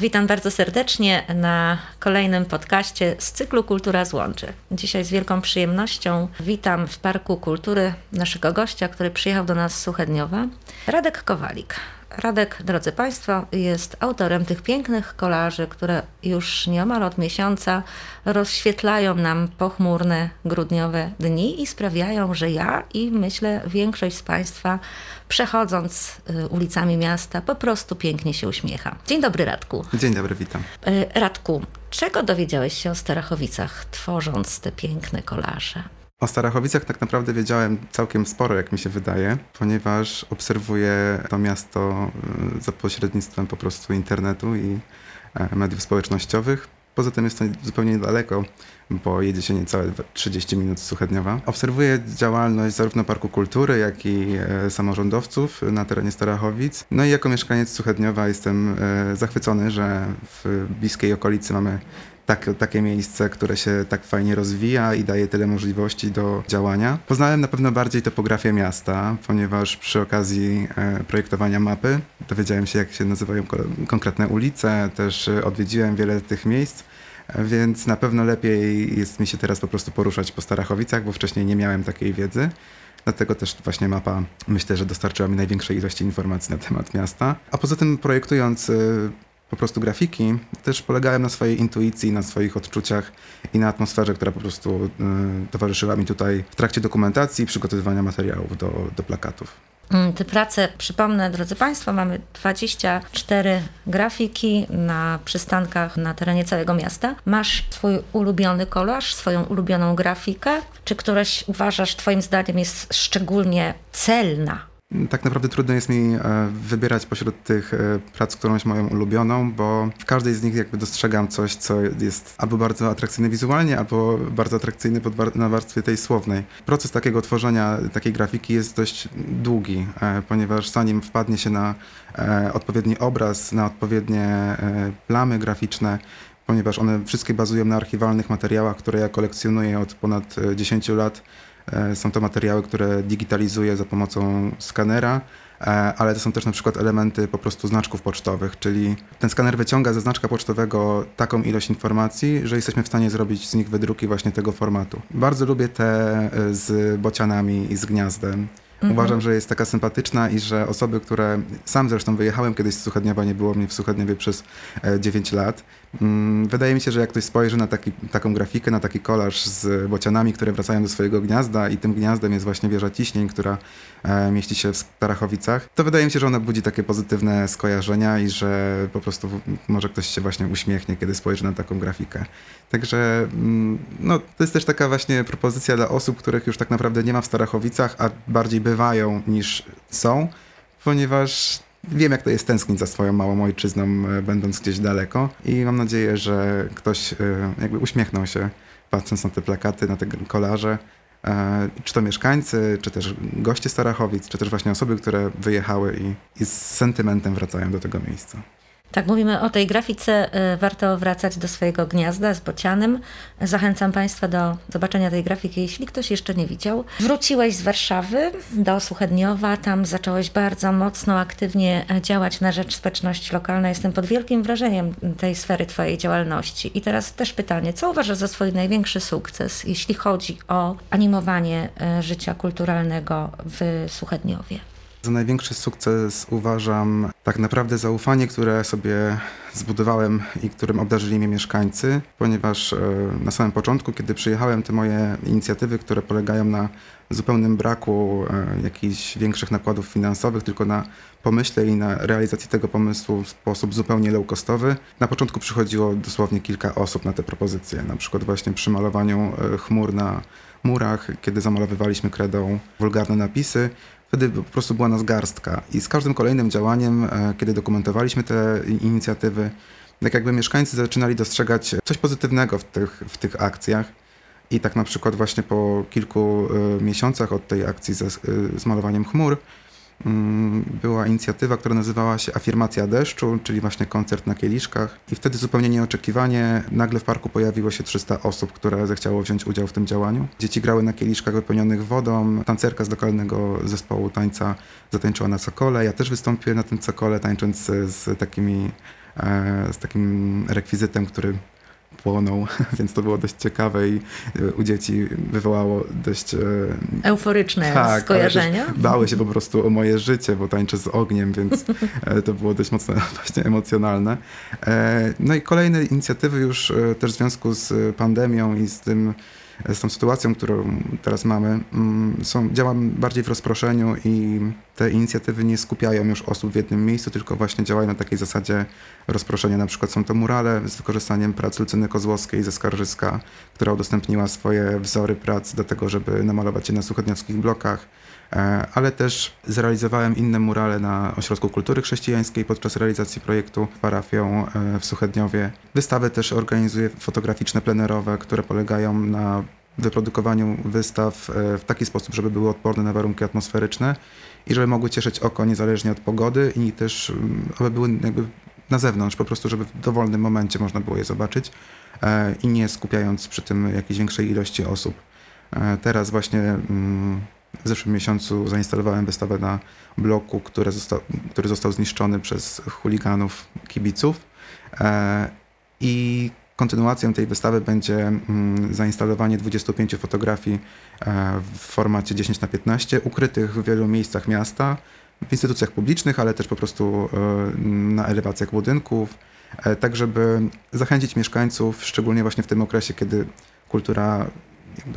Witam bardzo serdecznie na kolejnym podcaście z cyklu Kultura Złączy. Dzisiaj z wielką przyjemnością witam w Parku Kultury naszego gościa, który przyjechał do nas z Suchedniowa, Radek Kowalik. Radek, drodzy Państwo, jest autorem tych pięknych kolaży, które już nieomal od miesiąca rozświetlają nam pochmurne grudniowe dni i sprawiają, że ja i myślę większość z Państwa, przechodząc y, ulicami miasta, po prostu pięknie się uśmiecha. Dzień dobry, Radku. Dzień dobry, witam. Y, Radku, czego dowiedziałeś się o Starachowicach, tworząc te piękne kolaże? O Starachowicach tak naprawdę wiedziałem całkiem sporo, jak mi się wydaje, ponieważ obserwuję to miasto y, za pośrednictwem po prostu internetu i e, mediów społecznościowych. Poza tym jest to zupełnie niedaleko, bo jedzie się niecałe 30 minut z Suchedniowa. Obserwuję działalność zarówno Parku Kultury, jak i e, samorządowców na terenie Starachowic. No i jako mieszkaniec Suchedniowa jestem e, zachwycony, że w bliskiej okolicy mamy tak, takie miejsce, które się tak fajnie rozwija i daje tyle możliwości do działania. Poznałem na pewno bardziej topografię miasta, ponieważ przy okazji e, projektowania mapy dowiedziałem się, jak się nazywają konkretne ulice, też e, odwiedziłem wiele tych miejsc. E, więc na pewno lepiej jest mi się teraz po prostu poruszać po Starachowicach, bo wcześniej nie miałem takiej wiedzy. Dlatego też właśnie mapa myślę, że dostarczyła mi największej ilości informacji na temat miasta. A poza tym projektując po prostu grafiki, też polegałem na swojej intuicji, na swoich odczuciach i na atmosferze, która po prostu y, towarzyszyła mi tutaj w trakcie dokumentacji i przygotowywania materiałów do, do plakatów. Mm, te prace, przypomnę, drodzy Państwo, mamy 24 grafiki na przystankach na terenie całego miasta. Masz swój ulubiony kolaż, swoją ulubioną grafikę? Czy któraś uważasz, Twoim zdaniem, jest szczególnie celna? Tak naprawdę trudno jest mi e, wybierać pośród tych e, prac, którąś moją ulubioną, bo w każdej z nich jakby dostrzegam coś, co jest albo bardzo atrakcyjne wizualnie, albo bardzo atrakcyjne na warstwie tej słownej. Proces takiego tworzenia takiej grafiki jest dość długi, e, ponieważ zanim wpadnie się na odpowiedni obraz, na odpowiednie plamy graficzne, ponieważ one wszystkie bazują na archiwalnych materiałach, które ja kolekcjonuję od ponad 10 lat, są to materiały, które digitalizuję za pomocą skanera, e, ale to są też na przykład elementy po prostu znaczków pocztowych, czyli ten skaner wyciąga ze znaczka pocztowego taką ilość informacji, że jesteśmy w stanie zrobić z nich wydruki właśnie tego formatu. Bardzo lubię te e, z bocianami i z gniazdem. Mhm. Uważam, że jest taka sympatyczna i że osoby, które sam zresztą wyjechałem kiedyś z Suchedniowa, nie było mnie w Suchedniowie przez 9 lat wydaje mi się, że jak ktoś spojrzy na taki, taką grafikę, na taki kolaż z bocianami, które wracają do swojego gniazda i tym gniazdem jest właśnie wieża ciśnień, która e, mieści się w Starachowicach, to wydaje mi się, że ona budzi takie pozytywne skojarzenia i że po prostu może ktoś się właśnie uśmiechnie, kiedy spojrzy na taką grafikę. Także mm, no, to jest też taka właśnie propozycja dla osób, których już tak naprawdę nie ma w Starachowicach, a bardziej bywają niż są, ponieważ Wiem, jak to jest tęsknić za swoją małą ojczyzną, e, będąc gdzieś daleko i mam nadzieję, że ktoś e, jakby uśmiechnął się, patrząc na te plakaty, na te kolarze, e, czy to mieszkańcy, czy też goście Starachowic, czy też właśnie osoby, które wyjechały i, i z sentymentem wracają do tego miejsca. Tak, mówimy o tej grafice. Y, warto wracać do swojego gniazda z bocianem. Zachęcam Państwa do zobaczenia tej grafiki, jeśli ktoś jeszcze nie widział. Wróciłeś z Warszawy do Suchedniowa. Tam zacząłeś bardzo mocno, aktywnie działać na rzecz społeczności lokalnej. Jestem pod wielkim wrażeniem tej sfery Twojej działalności. I teraz też pytanie, co uważasz za swój największy sukces, jeśli chodzi o animowanie y, życia kulturalnego w Suchedniowie? Za największy sukces uważam tak naprawdę zaufanie, które sobie zbudowałem i którym obdarzyli mnie mieszkańcy, ponieważ e, na samym początku, kiedy przyjechałem, te moje inicjatywy, które polegają na zupełnym braku e, jakichś większych nakładów finansowych, tylko na pomyśle i na realizacji tego pomysłu w sposób zupełnie low-costowy. Na początku przychodziło dosłownie kilka osób na te propozycje, na przykład właśnie przy malowaniu e, chmur na murach, kiedy zamalowywaliśmy kredą wulgarne napisy, Wtedy po prostu była nas garstka i z każdym kolejnym działaniem, e, kiedy dokumentowaliśmy te inicjatywy, tak jakby mieszkańcy zaczynali dostrzegać coś pozytywnego w tych, w tych akcjach. I tak na przykład właśnie po kilku e, miesiącach od tej akcji z, z malowaniem chmur, była inicjatywa, która nazywała się Afirmacja Deszczu, czyli właśnie koncert na kieliszkach. I wtedy zupełnie nieoczekiwanie nagle w parku pojawiło się 300 osób, które zechciało wziąć udział w tym działaniu. Dzieci grały na kieliszkach wypełnionych wodą. Tancerka z lokalnego zespołu tańca zatańczyła na cokole. Ja też wystąpiłem na tym cokole, tańcząc z takimi z takim rekwizytem, który płonął, więc to było dość ciekawe i e, u dzieci wywołało dość... E, Euforyczne tak, skojarzenia. Bały się po prostu o moje życie, bo tańczę z ogniem, więc e, to było dość mocno właśnie emocjonalne. No i kolejne inicjatywy już też w związku z pandemią i z tym z tą sytuacją, którą teraz mamy, mm, są, działam bardziej w rozproszeniu i te inicjatywy nie skupiają już osób w jednym miejscu, tylko właśnie działają na takiej zasadzie rozproszenia. Na przykład są to murale z wykorzystaniem prac Lucyny Kozłowskiej ze Skarżyska, która udostępniła swoje wzory prac do tego, żeby namalować je na suchodniowskich blokach ale też zrealizowałem inne murale na Ośrodku Kultury Chrześcijańskiej podczas realizacji projektu parafią e, w Suchedniowie. Wystawy też organizuję fotograficzne, plenerowe, które polegają na wyprodukowaniu wystaw e, w taki sposób, żeby były odporne na warunki atmosferyczne i żeby mogły cieszyć oko niezależnie od pogody i też, mm, aby były jakby na zewnątrz, po prostu, żeby w dowolnym momencie można było je zobaczyć e, i nie skupiając przy tym jakiejś większej ilości osób. E, teraz właśnie mm, w zeszłym miesiącu zainstalowałem wystawę na bloku, który został, który został zniszczony przez chuliganów, kibiców. I Kontynuacją tej wystawy będzie mm, zainstalowanie 25 fotografii e, w formacie 10 na 15 ukrytych w wielu miejscach miasta, w instytucjach publicznych, ale też po prostu e, na elewacjach budynków, e, tak żeby zachęcić mieszkańców, szczególnie właśnie w tym okresie, kiedy kultura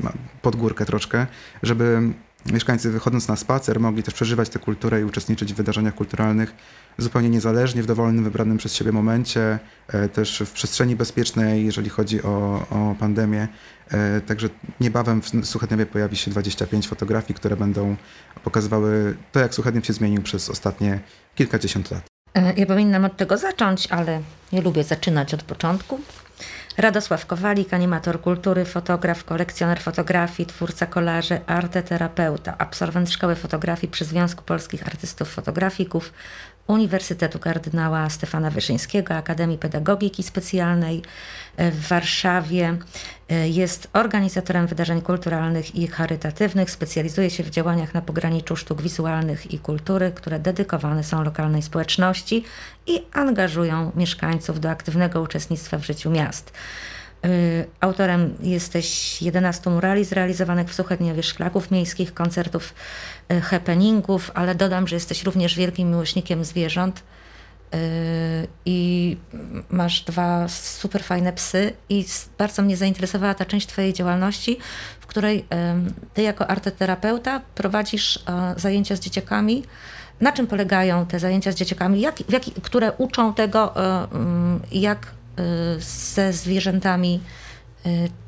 ma podgórkę troszkę, żeby mieszkańcy wychodząc na spacer mogli też przeżywać tę kulturę i uczestniczyć w wydarzeniach kulturalnych zupełnie niezależnie, w dowolnym, wybranym przez siebie momencie, e, też w przestrzeni bezpiecznej, jeżeli chodzi o, o pandemię. E, także niebawem w Suchedniewie pojawi się 25 fotografii, które będą pokazywały to, jak Suchedniew się zmienił przez ostatnie kilkadziesiąt lat. E, ja powinnam od tego zacząć, ale nie lubię zaczynać od początku. Radosław Kowalik, animator kultury, fotograf, kolekcjoner fotografii, twórca kolarzy, arteterapeuta, absolwent Szkoły Fotografii przy Związku Polskich Artystów Fotografików, Uniwersytetu Kardynała Stefana Wyszyńskiego, Akademii Pedagogiki Specjalnej w Warszawie. Jest organizatorem wydarzeń kulturalnych i charytatywnych. Specjalizuje się w działaniach na pograniczu sztuk wizualnych i kultury, które dedykowane są lokalnej społeczności i angażują mieszkańców do aktywnego uczestnictwa w życiu miast. Y, autorem jesteś 11 murali zrealizowanych w Suchedniowie Szklaków Miejskich, koncertów, y, happeningów, ale dodam, że jesteś również wielkim miłośnikiem zwierząt i masz dwa super fajne psy i bardzo mnie zainteresowała ta część twojej działalności, w której ty jako arteterapeuta prowadzisz zajęcia z dzieciakami. Na czym polegają te zajęcia z dzieciakami, jak, jak, które uczą tego, mm, jak Y, ze zwierzętami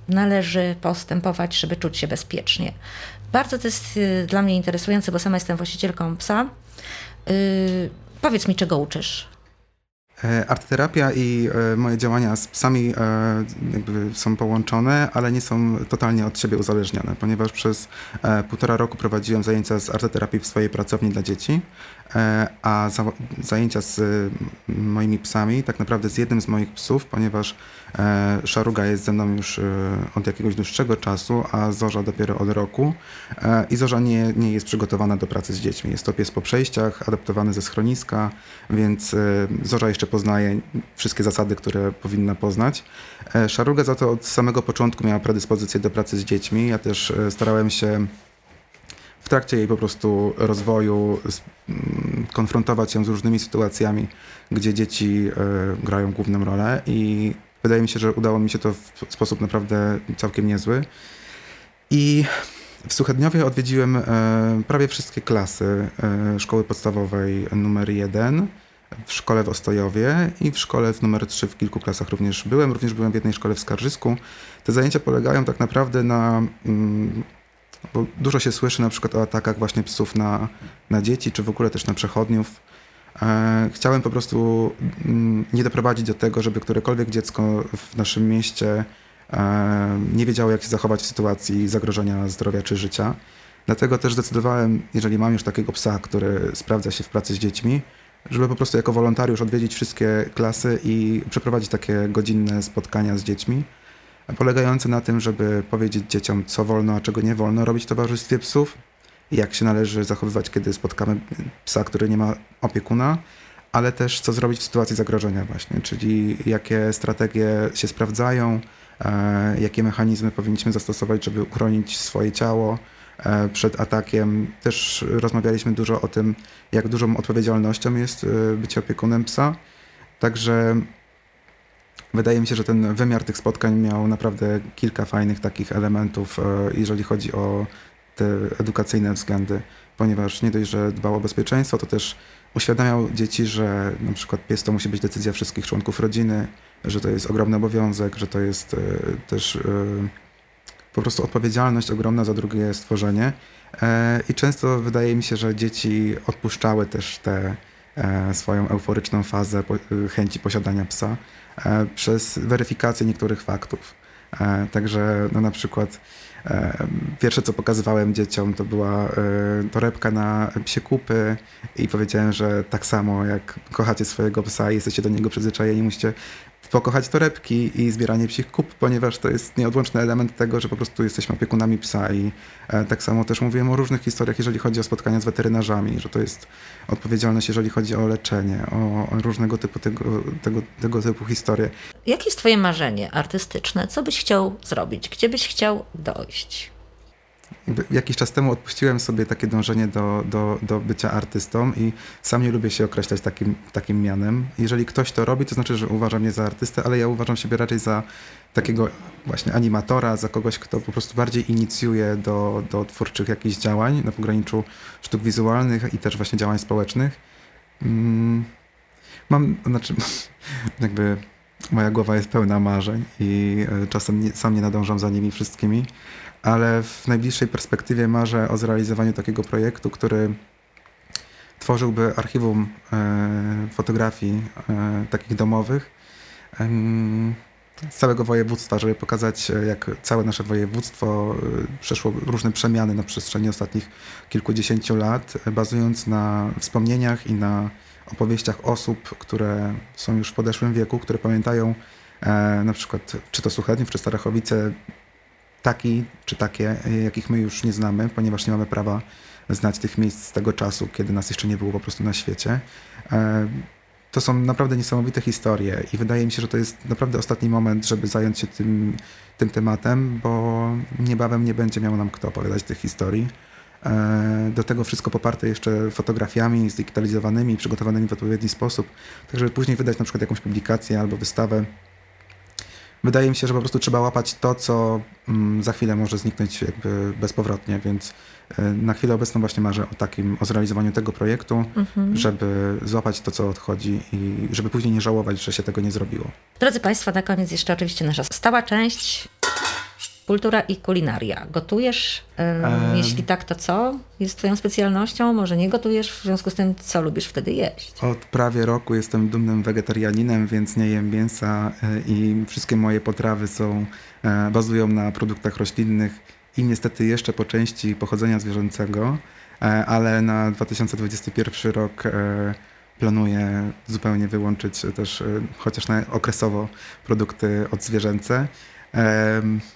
należy postępować, żeby czuć się bezpiecznie. Bardzo to jest dla mnie interesujące, bo sama jestem właścicielką psa. Powiedz mi, czego uczysz? E, artterapia i e, moje działania z psami e, są połączone, ale nie są totalnie od siebie uzależnione, ponieważ przez półtora roku prowadziłem zajęcia z arteterapii w swojej pracowni dla dzieci, a zajęcia z moimi psami, tak naprawdę z jednym z moich psów, ponieważ Szaruga jest ze mną już e, od jakiegoś dłuższego czasu, a Zorza dopiero od roku. E, I Zorza nie, nie jest przygotowana do pracy z dziećmi. Jest to pies po przejściach, adaptowany ze schroniska, więc Zorza jeszcze poznaje wszystkie zasady, które powinna poznać. Szaruga za to od samego początku miała predyspozycję do pracy z dziećmi. Ja też starałem się w trakcie jej po prostu rozwoju mm, konfrontować ją z różnymi sytuacjami, gdzie dzieci grają główną rolę i Wydaje mi się, że udało mi się to w sposób naprawdę całkiem niezły. I w Suchedniowie odwiedziłem e, prawie wszystkie klasy e, szkoły podstawowej numer 1, w szkole w Ostojowie i w szkole w numer 3 w kilku klasach również byłem. Również byłem w jednej szkole w Skarżysku. Te zajęcia polegają tak naprawdę na... Mm, bo dużo się słyszy na przykład o atakach właśnie psów na, na dzieci, czy w ogóle też na przechodniów. E, chciałem po prostu mm, nie doprowadzić do tego, żeby którekolwiek dziecko w naszym mieście e, nie wiedziało, jak się zachować w sytuacji zagrożenia zdrowia czy życia. Dlatego też zdecydowałem, jeżeli mam już takiego psa, który sprawdza się w pracy z dziećmi, żeby po prostu jako wolontariusz odwiedzić wszystkie klasy i przeprowadzić takie godzinne spotkania z dziećmi, polegające na tym, żeby powiedzieć dzieciom, co wolno, a czego nie wolno robić w towarzystwie psów, jak się należy zachowywać, kiedy spotkamy psa, który nie ma opiekuna, ale też co zrobić w sytuacji zagrożenia właśnie, czyli jakie strategie się sprawdzają, e, jakie mechanizmy powinniśmy zastosować, żeby uchronić swoje ciało e, przed atakiem. Też rozmawialiśmy dużo o tym, jak dużą odpowiedzialnością jest e, bycie opiekunem psa. Także wydaje mi się, że ten wymiar tych spotkań miał naprawdę kilka fajnych takich elementów, jeżeli chodzi o te edukacyjne względy, ponieważ nie dość, że dbał o bezpieczeństwo, to też uświadamiał dzieci, że na przykład pies to musi być decyzja wszystkich członków rodziny, że to jest ogromny obowiązek, że to jest e, też e, po prostu odpowiedzialność ogromna za drugie stworzenie. E, I często wydaje mi się, że dzieci odpuszczały też tę swoją euforyczną fazę chęci posiadania psa przez weryfikację niektórych faktów. Także no na przykład Pierwsze, co pokazywałem dzieciom, to była e, torebka na psie kupy i powiedziałem, że tak samo jak kochacie swojego psa i jesteście do niego przyzwyczajeni, musicie pokochać torebki i zbieranie psich kup, ponieważ to jest nieodłączny element tego, że po prostu jesteśmy opiekunami psa i e, tak samo też mówiłem o różnych historiach, jeżeli chodzi o spotkania z weterynarzami, że to jest odpowiedzialność, jeżeli chodzi o leczenie, o, różnego typu tego, tego, tego typu historie. Jakie jest twoje marzenie artystyczne? Co byś chciał zrobić? Gdzie byś chciał dojść? Jakiś czas temu odpuściłem sobie takie dążenie do, do, do bycia artystą i sam nie lubię się określać takim, takim mianem. Jeżeli ktoś to robi, to znaczy, że uważa mnie za artystę, ale ja uważam siebie raczej za takiego właśnie animatora, za kogoś, kto po prostu bardziej inicjuje do, do twórczych jakichś działań na pograniczu sztuk wizualnych i też właśnie działań społecznych. Mm, mam, znaczy, jakby moja głowa jest pełna marzeń i e, czasem nie, sam nie nadążam za nimi wszystkimi ale w najbliższej perspektywie marzę o zrealizowaniu takiego projektu, który tworzyłby archiwum e, fotografii e, takich domowych z całego województwa, żeby pokazać, e, jak całe nasze województwo przeszło różne przemiany na przestrzeni ostatnich kilkudziesięciu lat, bazując na wspomnieniach i na opowieściach osób, które są już w podeszłym wieku, które pamiętają na przykład czy to Suchedniów, czy Starachowice, taki czy takie, jakich my już nie znamy, ponieważ nie mamy prawa znać tych miejsc z tego czasu, kiedy nas jeszcze nie było po prostu na świecie. E, to są naprawdę niesamowite historie i wydaje mi się, że to jest naprawdę ostatni moment, żeby zająć się tym, tym tematem, bo niebawem nie będzie miał nam kto opowiadać tych historii. E, do tego wszystko poparte jeszcze fotografiami zdigitalizowanymi, przygotowanymi w odpowiedni sposób, tak żeby później wydać na przykład jakąś publikację albo wystawę wydaje mi się, że po prostu trzeba łapać to, co mm, za chwilę może zniknąć jakby bezpowrotnie, więc e, na chwilę obecną właśnie marzę o takim, o zrealizowaniu tego projektu, mhm. żeby złapać to, co odchodzi i żeby później nie żałować, że się tego nie zrobiło. Drodzy Państwo, na koniec jeszcze oczywiście nasza stała część Kultura i kulinaria. Gotujesz? Um, jeśli tak, to co jest Twoją specjalnością? Może nie gotujesz? W związku z tym, co lubisz wtedy jeść? Od prawie roku jestem dumnym wegetarianinem, więc nie jem mięsa e, i wszystkie moje potrawy są, e, bazują na produktach roślinnych i niestety jeszcze po części pochodzenia zwierzęcego, e, ale na 2021 rok planuję zupełnie wyłączyć też chociaż na okresowo produkty odzwierzęce.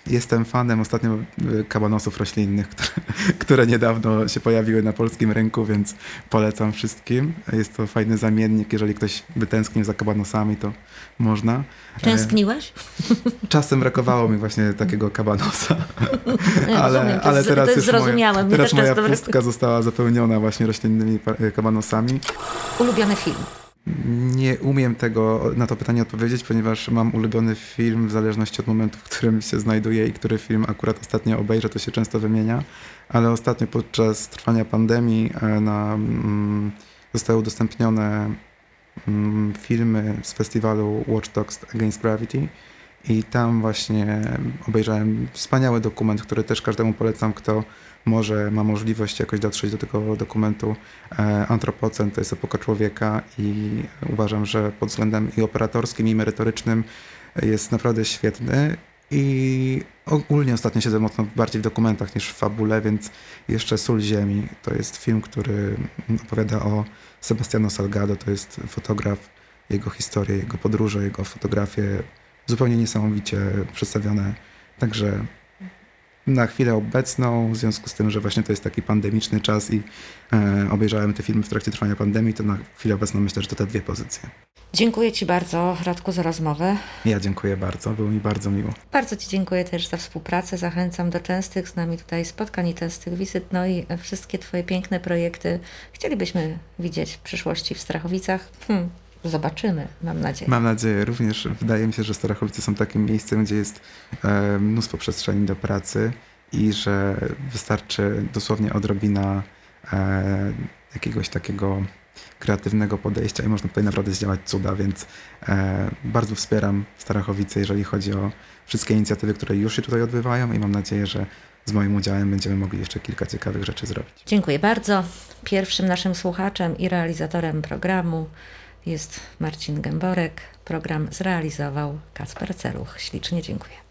Jestem fanem ostatnio e, kabanosów roślinnych, które, niedawno się pojawiły na polskim rynku, więc polecam wszystkim. Jest to fajny zamiennik. Jeżeli ktoś by tęsknił za kabanosami, to można. Tęskniłeś? Czasem brakowało mi właśnie takiego kabanosa. ale, ale teraz to jest już moja, teraz moja pustka została zapełniona właśnie roślinnymi kabanosami. Ulubiony film? Nie umiem tego na to pytanie odpowiedzieć, ponieważ mam ulubiony film w zależności od momentu, w którym się znajduję i który film akurat ostatnio obejrzę, to się często wymienia, ale ostatnio podczas trwania pandemii e, na, mm, zostały udostępnione mm, filmy z festiwalu Watch Dogs Against Gravity. I tam właśnie obejrzałem wspaniały dokument, który też każdemu polecam, kto może ma możliwość jakoś dotrzeć do tego dokumentu. E, antropocen to jest epoka człowieka i uważam, że pod względem i operatorskim, i merytorycznym jest naprawdę świetny. I ogólnie ostatnio siedzę mocno bardziej w dokumentach niż w fabule, więc jeszcze Sól Ziemi to jest film, który opowiada o Sebastiano Salgado. To jest fotograf, jego historię, jego podróże, jego fotografie zupełnie niesamowicie przedstawione. Także na chwilę obecną, w związku z tym, że właśnie to jest taki pandemiczny czas i e, obejrzałem te filmy w trakcie trwania pandemii, to na chwilę obecną myślę, że to te dwie pozycje. Dziękuję Ci bardzo, Radku, za rozmowę. Ja dziękuję bardzo, było mi bardzo miło. Bardzo Ci dziękuję też za współpracę. Zachęcam do częstych z nami tutaj spotkań i częstych wizyt. No i wszystkie Twoje piękne projekty chcielibyśmy widzieć w przyszłości w Strachowicach. Hmm, zobaczymy, mam nadzieję. Mam nadzieję. Również wydaje mi się, że Starachowice są takim miejscem, gdzie jest e, mnóstwo przestrzeni do pracy i że wystarczy dosłownie odrobina e, jakiegoś takiego kreatywnego podejścia i można tutaj naprawdę zdziałać cuda, więc e, bardzo wspieram Starachowice, jeżeli chodzi o wszystkie inicjatywy, które już się tutaj odbywają i mam nadzieję, że z moim udziałem będziemy mogli jeszcze kilka ciekawych rzeczy zrobić. Dziękuję bardzo. Pierwszym naszym słuchaczem i realizatorem programu jest Marcin Gęborek. Program zrealizował Kacper Celuch. Ślicznie dziękuję.